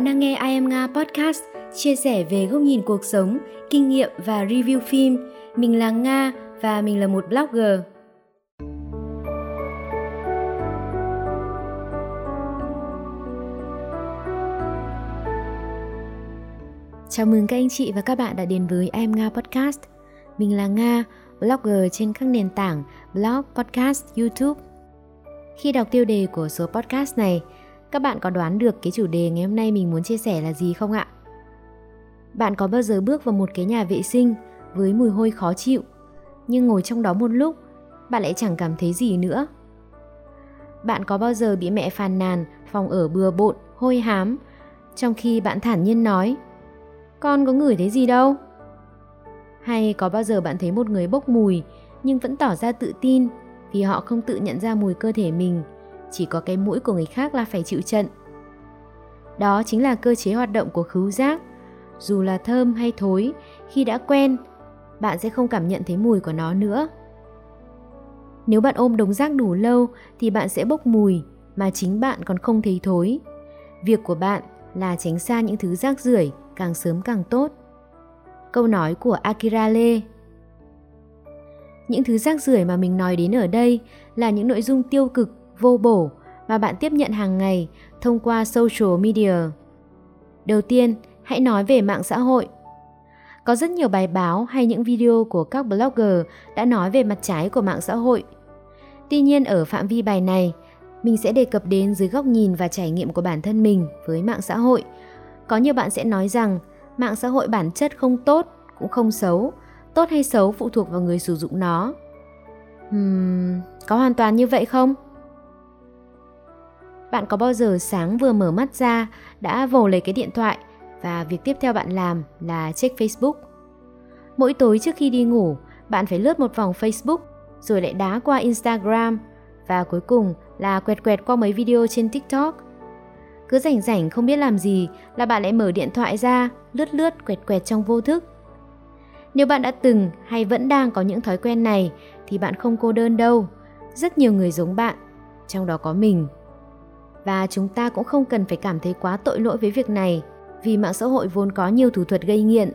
Bạn đang nghe I Am Nga Podcast, chia sẻ về góc nhìn cuộc sống, kinh nghiệm và review phim. Mình là Nga và mình là một blogger. Chào mừng các anh chị và các bạn đã đến với I Am Nga Podcast. Mình là Nga, blogger trên các nền tảng blog, podcast, YouTube. Khi đọc tiêu đề của số podcast này, các bạn có đoán được cái chủ đề ngày hôm nay mình muốn chia sẻ là gì không ạ? Bạn có bao giờ bước vào một cái nhà vệ sinh với mùi hôi khó chịu, nhưng ngồi trong đó một lúc, bạn lại chẳng cảm thấy gì nữa? Bạn có bao giờ bị mẹ phàn nàn phòng ở bừa bộn, hôi hám, trong khi bạn thản nhiên nói Con có ngửi thấy gì đâu? Hay có bao giờ bạn thấy một người bốc mùi nhưng vẫn tỏ ra tự tin vì họ không tự nhận ra mùi cơ thể mình chỉ có cái mũi của người khác là phải chịu trận. Đó chính là cơ chế hoạt động của khứu giác. Dù là thơm hay thối, khi đã quen, bạn sẽ không cảm nhận thấy mùi của nó nữa. Nếu bạn ôm đống rác đủ lâu thì bạn sẽ bốc mùi mà chính bạn còn không thấy thối. Việc của bạn là tránh xa những thứ rác rưởi càng sớm càng tốt. Câu nói của Akira Lê Những thứ rác rưởi mà mình nói đến ở đây là những nội dung tiêu cực vô bổ mà bạn tiếp nhận hàng ngày thông qua social media. Đầu tiên, hãy nói về mạng xã hội. Có rất nhiều bài báo hay những video của các blogger đã nói về mặt trái của mạng xã hội. Tuy nhiên ở phạm vi bài này, mình sẽ đề cập đến dưới góc nhìn và trải nghiệm của bản thân mình với mạng xã hội. Có nhiều bạn sẽ nói rằng mạng xã hội bản chất không tốt cũng không xấu, tốt hay xấu phụ thuộc vào người sử dụng nó. Hmm, có hoàn toàn như vậy không? Bạn có bao giờ sáng vừa mở mắt ra đã vồ lấy cái điện thoại và việc tiếp theo bạn làm là check Facebook? Mỗi tối trước khi đi ngủ, bạn phải lướt một vòng Facebook rồi lại đá qua Instagram và cuối cùng là quẹt quẹt qua mấy video trên TikTok. Cứ rảnh rảnh không biết làm gì là bạn lại mở điện thoại ra, lướt lướt quẹt quẹt trong vô thức. Nếu bạn đã từng hay vẫn đang có những thói quen này thì bạn không cô đơn đâu. Rất nhiều người giống bạn, trong đó có mình và chúng ta cũng không cần phải cảm thấy quá tội lỗi với việc này vì mạng xã hội vốn có nhiều thủ thuật gây nghiện.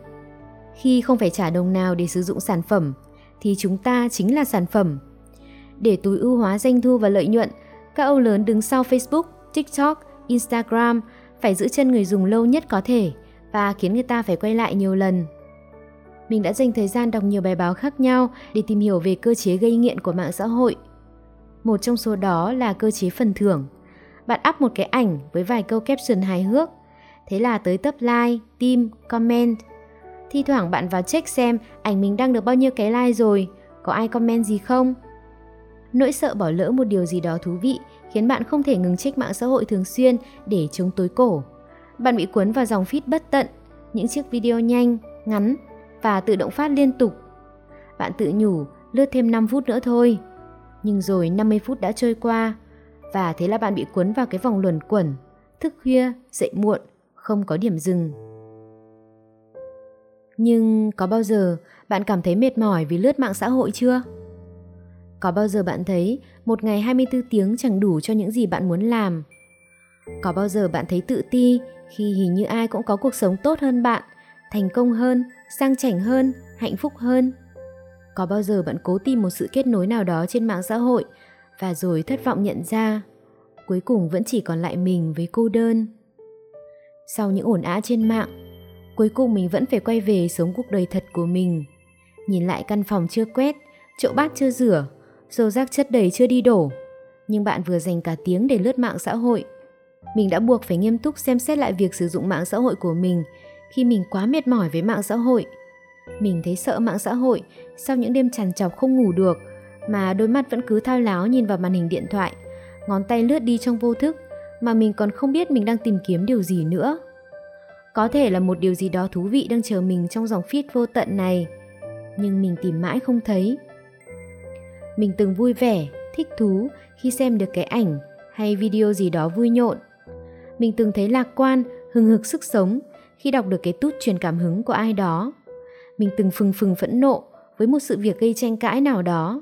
Khi không phải trả đồng nào để sử dụng sản phẩm thì chúng ta chính là sản phẩm. Để tối ưu hóa doanh thu và lợi nhuận, các ông lớn đứng sau Facebook, TikTok, Instagram phải giữ chân người dùng lâu nhất có thể và khiến người ta phải quay lại nhiều lần. Mình đã dành thời gian đọc nhiều bài báo khác nhau để tìm hiểu về cơ chế gây nghiện của mạng xã hội. Một trong số đó là cơ chế phần thưởng bạn up một cái ảnh với vài câu caption hài hước. Thế là tới tấp like, tim, comment. Thi thoảng bạn vào check xem ảnh mình đăng được bao nhiêu cái like rồi, có ai comment gì không? Nỗi sợ bỏ lỡ một điều gì đó thú vị khiến bạn không thể ngừng check mạng xã hội thường xuyên để chống tối cổ. Bạn bị cuốn vào dòng feed bất tận, những chiếc video nhanh, ngắn và tự động phát liên tục. Bạn tự nhủ lướt thêm 5 phút nữa thôi. Nhưng rồi 50 phút đã trôi qua, và thế là bạn bị cuốn vào cái vòng luẩn quẩn, thức khuya, dậy muộn, không có điểm dừng. Nhưng có bao giờ bạn cảm thấy mệt mỏi vì lướt mạng xã hội chưa? Có bao giờ bạn thấy một ngày 24 tiếng chẳng đủ cho những gì bạn muốn làm? Có bao giờ bạn thấy tự ti khi hình như ai cũng có cuộc sống tốt hơn bạn, thành công hơn, sang chảnh hơn, hạnh phúc hơn? Có bao giờ bạn cố tìm một sự kết nối nào đó trên mạng xã hội và rồi thất vọng nhận ra, cuối cùng vẫn chỉ còn lại mình với cô đơn. Sau những ổn ã trên mạng, cuối cùng mình vẫn phải quay về sống cuộc đời thật của mình. Nhìn lại căn phòng chưa quét, chỗ bát chưa rửa, dầu rác chất đầy chưa đi đổ. Nhưng bạn vừa dành cả tiếng để lướt mạng xã hội. Mình đã buộc phải nghiêm túc xem xét lại việc sử dụng mạng xã hội của mình khi mình quá mệt mỏi với mạng xã hội. Mình thấy sợ mạng xã hội sau những đêm trằn trọc không ngủ được mà đôi mắt vẫn cứ thao láo nhìn vào màn hình điện thoại, ngón tay lướt đi trong vô thức mà mình còn không biết mình đang tìm kiếm điều gì nữa. Có thể là một điều gì đó thú vị đang chờ mình trong dòng feed vô tận này, nhưng mình tìm mãi không thấy. Mình từng vui vẻ, thích thú khi xem được cái ảnh hay video gì đó vui nhộn. Mình từng thấy lạc quan, hừng hực sức sống khi đọc được cái tút truyền cảm hứng của ai đó. Mình từng phừng phừng phẫn nộ với một sự việc gây tranh cãi nào đó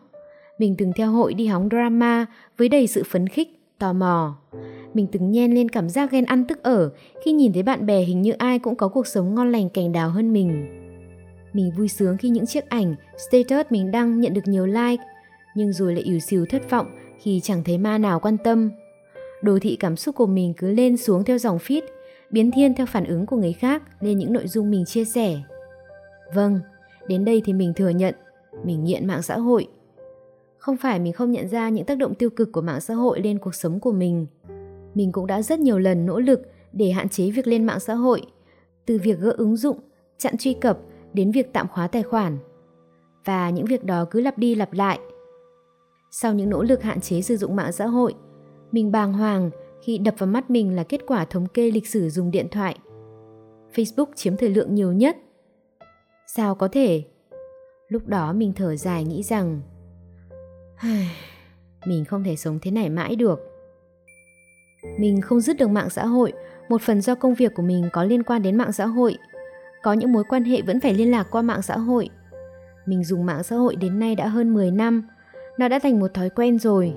mình từng theo hội đi hóng drama với đầy sự phấn khích, tò mò. mình từng nhen lên cảm giác ghen ăn tức ở khi nhìn thấy bạn bè hình như ai cũng có cuộc sống ngon lành cành đào hơn mình. Mình vui sướng khi những chiếc ảnh, status mình đăng nhận được nhiều like, nhưng rồi lại ỉu xìu thất vọng khi chẳng thấy ma nào quan tâm. Đồ thị cảm xúc của mình cứ lên xuống theo dòng feed, biến thiên theo phản ứng của người khác lên những nội dung mình chia sẻ. Vâng, đến đây thì mình thừa nhận, mình nghiện mạng xã hội. Không phải mình không nhận ra những tác động tiêu cực của mạng xã hội lên cuộc sống của mình. Mình cũng đã rất nhiều lần nỗ lực để hạn chế việc lên mạng xã hội, từ việc gỡ ứng dụng, chặn truy cập đến việc tạm khóa tài khoản. Và những việc đó cứ lặp đi lặp lại. Sau những nỗ lực hạn chế sử dụng mạng xã hội, mình bàng hoàng khi đập vào mắt mình là kết quả thống kê lịch sử dùng điện thoại. Facebook chiếm thời lượng nhiều nhất. Sao có thể? Lúc đó mình thở dài nghĩ rằng mình không thể sống thế này mãi được. Mình không dứt được mạng xã hội, một phần do công việc của mình có liên quan đến mạng xã hội. Có những mối quan hệ vẫn phải liên lạc qua mạng xã hội. Mình dùng mạng xã hội đến nay đã hơn 10 năm, nó đã thành một thói quen rồi.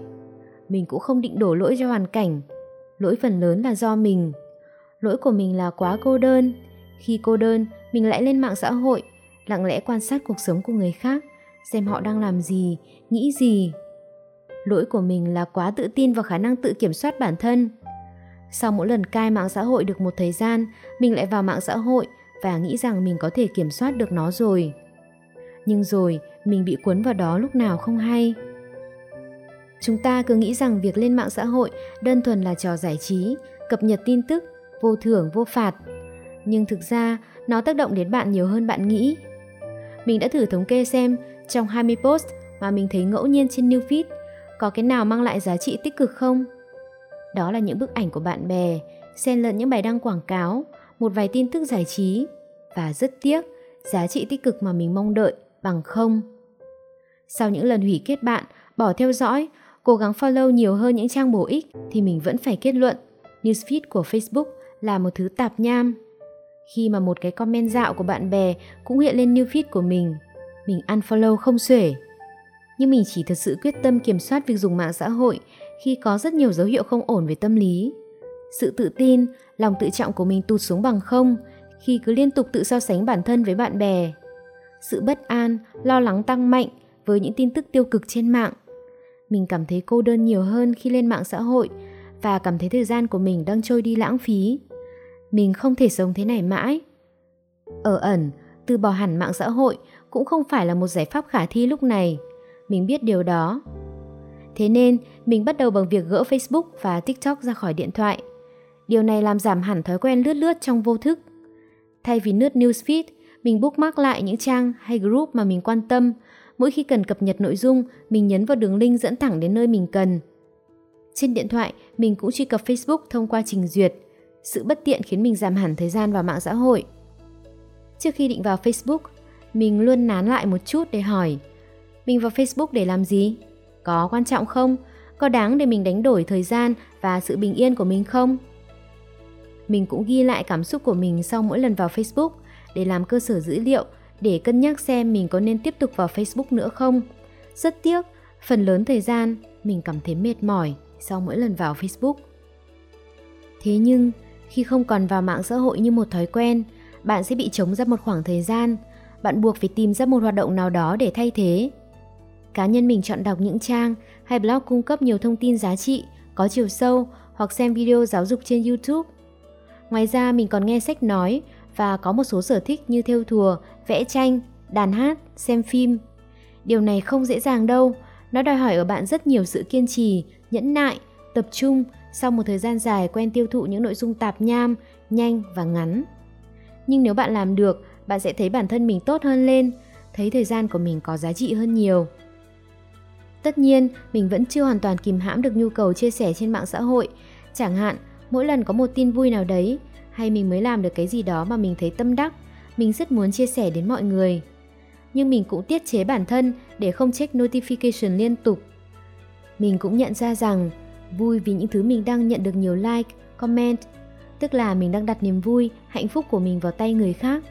Mình cũng không định đổ lỗi cho hoàn cảnh, lỗi phần lớn là do mình. Lỗi của mình là quá cô đơn. Khi cô đơn, mình lại lên mạng xã hội, lặng lẽ quan sát cuộc sống của người khác, xem họ đang làm gì, nghĩ gì. Lỗi của mình là quá tự tin vào khả năng tự kiểm soát bản thân. Sau mỗi lần cai mạng xã hội được một thời gian, mình lại vào mạng xã hội và nghĩ rằng mình có thể kiểm soát được nó rồi. Nhưng rồi, mình bị cuốn vào đó lúc nào không hay. Chúng ta cứ nghĩ rằng việc lên mạng xã hội đơn thuần là trò giải trí, cập nhật tin tức, vô thưởng vô phạt. Nhưng thực ra, nó tác động đến bạn nhiều hơn bạn nghĩ. Mình đã thử thống kê xem trong 20 post mà mình thấy ngẫu nhiên trên new feed có cái nào mang lại giá trị tích cực không? Đó là những bức ảnh của bạn bè, xen lẫn những bài đăng quảng cáo, một vài tin tức giải trí và rất tiếc, giá trị tích cực mà mình mong đợi bằng không. Sau những lần hủy kết bạn, bỏ theo dõi, cố gắng follow nhiều hơn những trang bổ ích thì mình vẫn phải kết luận newsfeed của Facebook là một thứ tạp nham. Khi mà một cái comment dạo của bạn bè cũng hiện lên newsfeed của mình, mình unfollow không xuể. Nhưng mình chỉ thật sự quyết tâm kiểm soát việc dùng mạng xã hội khi có rất nhiều dấu hiệu không ổn về tâm lý. Sự tự tin, lòng tự trọng của mình tụt xuống bằng không khi cứ liên tục tự so sánh bản thân với bạn bè. Sự bất an, lo lắng tăng mạnh với những tin tức tiêu cực trên mạng mình cảm thấy cô đơn nhiều hơn khi lên mạng xã hội và cảm thấy thời gian của mình đang trôi đi lãng phí. Mình không thể sống thế này mãi. Ở ẩn, từ bỏ hẳn mạng xã hội cũng không phải là một giải pháp khả thi lúc này. Mình biết điều đó. Thế nên, mình bắt đầu bằng việc gỡ Facebook và TikTok ra khỏi điện thoại. Điều này làm giảm hẳn thói quen lướt lướt trong vô thức. Thay vì lướt newsfeed, mình bookmark lại những trang hay group mà mình quan tâm mỗi khi cần cập nhật nội dung, mình nhấn vào đường link dẫn thẳng đến nơi mình cần. Trên điện thoại, mình cũng truy cập Facebook thông qua trình duyệt. Sự bất tiện khiến mình giảm hẳn thời gian vào mạng xã hội. Trước khi định vào Facebook, mình luôn nán lại một chút để hỏi Mình vào Facebook để làm gì? Có quan trọng không? Có đáng để mình đánh đổi thời gian và sự bình yên của mình không? Mình cũng ghi lại cảm xúc của mình sau mỗi lần vào Facebook để làm cơ sở dữ liệu để cân nhắc xem mình có nên tiếp tục vào Facebook nữa không. Rất tiếc, phần lớn thời gian mình cảm thấy mệt mỏi sau mỗi lần vào Facebook. Thế nhưng, khi không còn vào mạng xã hội như một thói quen, bạn sẽ bị trống ra một khoảng thời gian, bạn buộc phải tìm ra một hoạt động nào đó để thay thế. Cá nhân mình chọn đọc những trang hay blog cung cấp nhiều thông tin giá trị, có chiều sâu hoặc xem video giáo dục trên YouTube. Ngoài ra mình còn nghe sách nói và có một số sở thích như theo thùa, vẽ tranh, đàn hát, xem phim. Điều này không dễ dàng đâu, nó đòi hỏi ở bạn rất nhiều sự kiên trì, nhẫn nại, tập trung sau một thời gian dài quen tiêu thụ những nội dung tạp nham, nhanh và ngắn. Nhưng nếu bạn làm được, bạn sẽ thấy bản thân mình tốt hơn lên, thấy thời gian của mình có giá trị hơn nhiều. Tất nhiên, mình vẫn chưa hoàn toàn kìm hãm được nhu cầu chia sẻ trên mạng xã hội. Chẳng hạn, mỗi lần có một tin vui nào đấy, hay mình mới làm được cái gì đó mà mình thấy tâm đắc, mình rất muốn chia sẻ đến mọi người. Nhưng mình cũng tiết chế bản thân để không check notification liên tục. Mình cũng nhận ra rằng vui vì những thứ mình đang nhận được nhiều like, comment, tức là mình đang đặt niềm vui, hạnh phúc của mình vào tay người khác.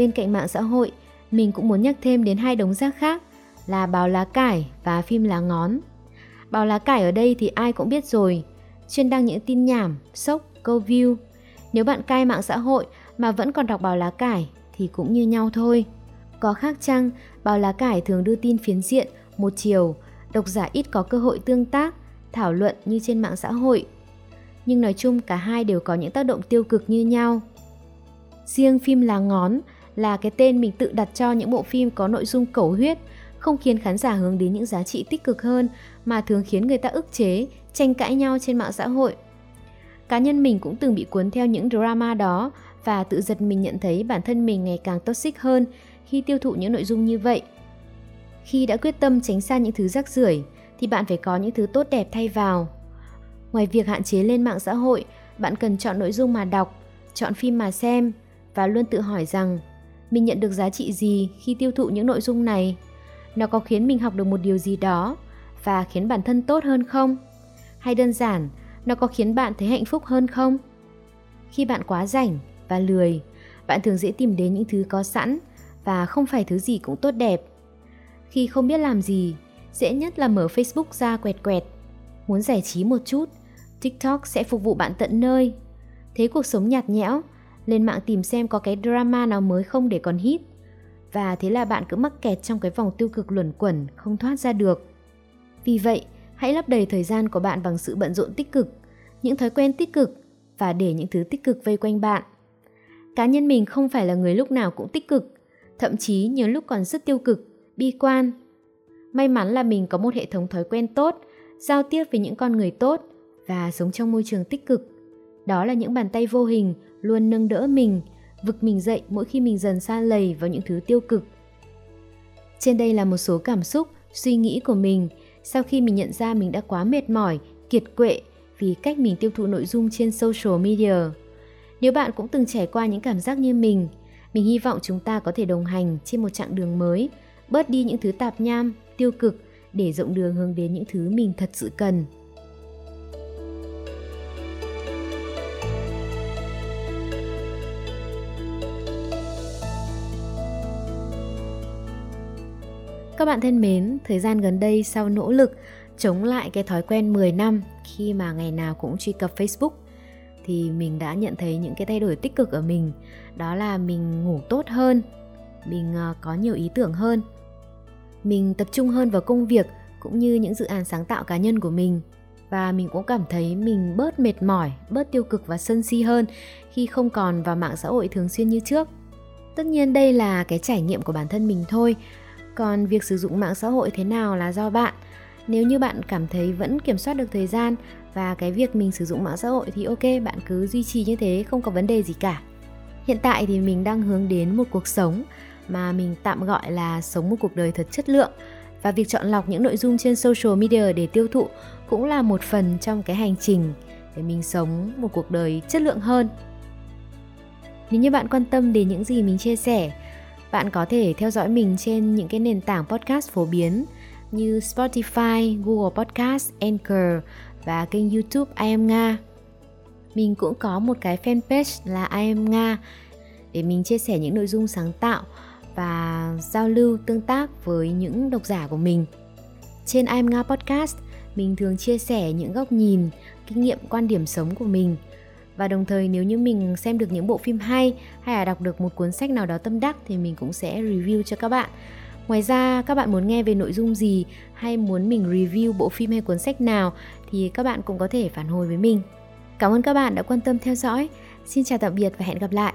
Bên cạnh mạng xã hội, mình cũng muốn nhắc thêm đến hai đống rác khác là bào lá cải và phim lá ngón. Bào lá cải ở đây thì ai cũng biết rồi, chuyên đăng những tin nhảm, sốc, câu view. Nếu bạn cai mạng xã hội mà vẫn còn đọc báo lá cải thì cũng như nhau thôi. Có khác chăng, báo lá cải thường đưa tin phiến diện, một chiều, độc giả ít có cơ hội tương tác, thảo luận như trên mạng xã hội. Nhưng nói chung cả hai đều có những tác động tiêu cực như nhau. Riêng phim Lá Ngón là cái tên mình tự đặt cho những bộ phim có nội dung cầu huyết, không khiến khán giả hướng đến những giá trị tích cực hơn mà thường khiến người ta ức chế, tranh cãi nhau trên mạng xã hội. Cá nhân mình cũng từng bị cuốn theo những drama đó và tự giật mình nhận thấy bản thân mình ngày càng toxic hơn khi tiêu thụ những nội dung như vậy. Khi đã quyết tâm tránh xa những thứ rác rưởi thì bạn phải có những thứ tốt đẹp thay vào. Ngoài việc hạn chế lên mạng xã hội, bạn cần chọn nội dung mà đọc, chọn phim mà xem và luôn tự hỏi rằng mình nhận được giá trị gì khi tiêu thụ những nội dung này? Nó có khiến mình học được một điều gì đó và khiến bản thân tốt hơn không? Hay đơn giản, nó có khiến bạn thấy hạnh phúc hơn không? Khi bạn quá rảnh và lười, bạn thường dễ tìm đến những thứ có sẵn và không phải thứ gì cũng tốt đẹp. Khi không biết làm gì, dễ nhất là mở Facebook ra quẹt quẹt. Muốn giải trí một chút, TikTok sẽ phục vụ bạn tận nơi. Thấy cuộc sống nhạt nhẽo, lên mạng tìm xem có cái drama nào mới không để còn hit. Và thế là bạn cứ mắc kẹt trong cái vòng tiêu cực luẩn quẩn, không thoát ra được. Vì vậy, hãy lấp đầy thời gian của bạn bằng sự bận rộn tích cực, những thói quen tích cực và để những thứ tích cực vây quanh bạn. Cá nhân mình không phải là người lúc nào cũng tích cực, thậm chí nhiều lúc còn rất tiêu cực, bi quan. May mắn là mình có một hệ thống thói quen tốt, giao tiếp với những con người tốt và sống trong môi trường tích cực. Đó là những bàn tay vô hình luôn nâng đỡ mình, vực mình dậy mỗi khi mình dần xa lầy vào những thứ tiêu cực. Trên đây là một số cảm xúc, suy nghĩ của mình sau khi mình nhận ra mình đã quá mệt mỏi, kiệt quệ vì cách mình tiêu thụ nội dung trên social media. Nếu bạn cũng từng trải qua những cảm giác như mình, mình hy vọng chúng ta có thể đồng hành trên một chặng đường mới, bớt đi những thứ tạp nham, tiêu cực để rộng đường hướng đến những thứ mình thật sự cần. Các bạn thân mến, thời gian gần đây sau nỗ lực chống lại cái thói quen 10 năm khi mà ngày nào cũng truy cập Facebook thì mình đã nhận thấy những cái thay đổi tích cực ở mình. Đó là mình ngủ tốt hơn, mình ờ, có nhiều ý tưởng hơn. Mình tập trung hơn vào công việc cũng như những dự án sáng tạo cá nhân của mình và mình cũng cảm thấy mình bớt mệt mỏi, bớt tiêu cực và sân si hơn khi không còn vào mạng xã hội thường xuyên như trước. Tất nhiên đây là cái trải nghiệm của bản thân mình thôi còn việc sử dụng mạng xã hội thế nào là do bạn? Nếu như bạn cảm thấy vẫn kiểm soát được thời gian và cái việc mình sử dụng mạng xã hội thì ok, bạn cứ duy trì như thế, không có vấn đề gì cả. Hiện tại thì mình đang hướng đến một cuộc sống mà mình tạm gọi là sống một cuộc đời thật chất lượng. Và việc chọn lọc những nội dung trên social media để tiêu thụ cũng là một phần trong cái hành trình để mình sống một cuộc đời chất lượng hơn. Nếu như bạn quan tâm đến những gì mình chia sẻ bạn có thể theo dõi mình trên những cái nền tảng podcast phổ biến như Spotify, Google Podcast, Anchor và kênh YouTube I am Nga. Mình cũng có một cái fanpage là I am Nga để mình chia sẻ những nội dung sáng tạo và giao lưu tương tác với những độc giả của mình. Trên I am Nga Podcast, mình thường chia sẻ những góc nhìn, kinh nghiệm, quan điểm sống của mình – và đồng thời nếu như mình xem được những bộ phim hay hay là đọc được một cuốn sách nào đó tâm đắc thì mình cũng sẽ review cho các bạn. Ngoài ra, các bạn muốn nghe về nội dung gì hay muốn mình review bộ phim hay cuốn sách nào thì các bạn cũng có thể phản hồi với mình. Cảm ơn các bạn đã quan tâm theo dõi. Xin chào tạm biệt và hẹn gặp lại.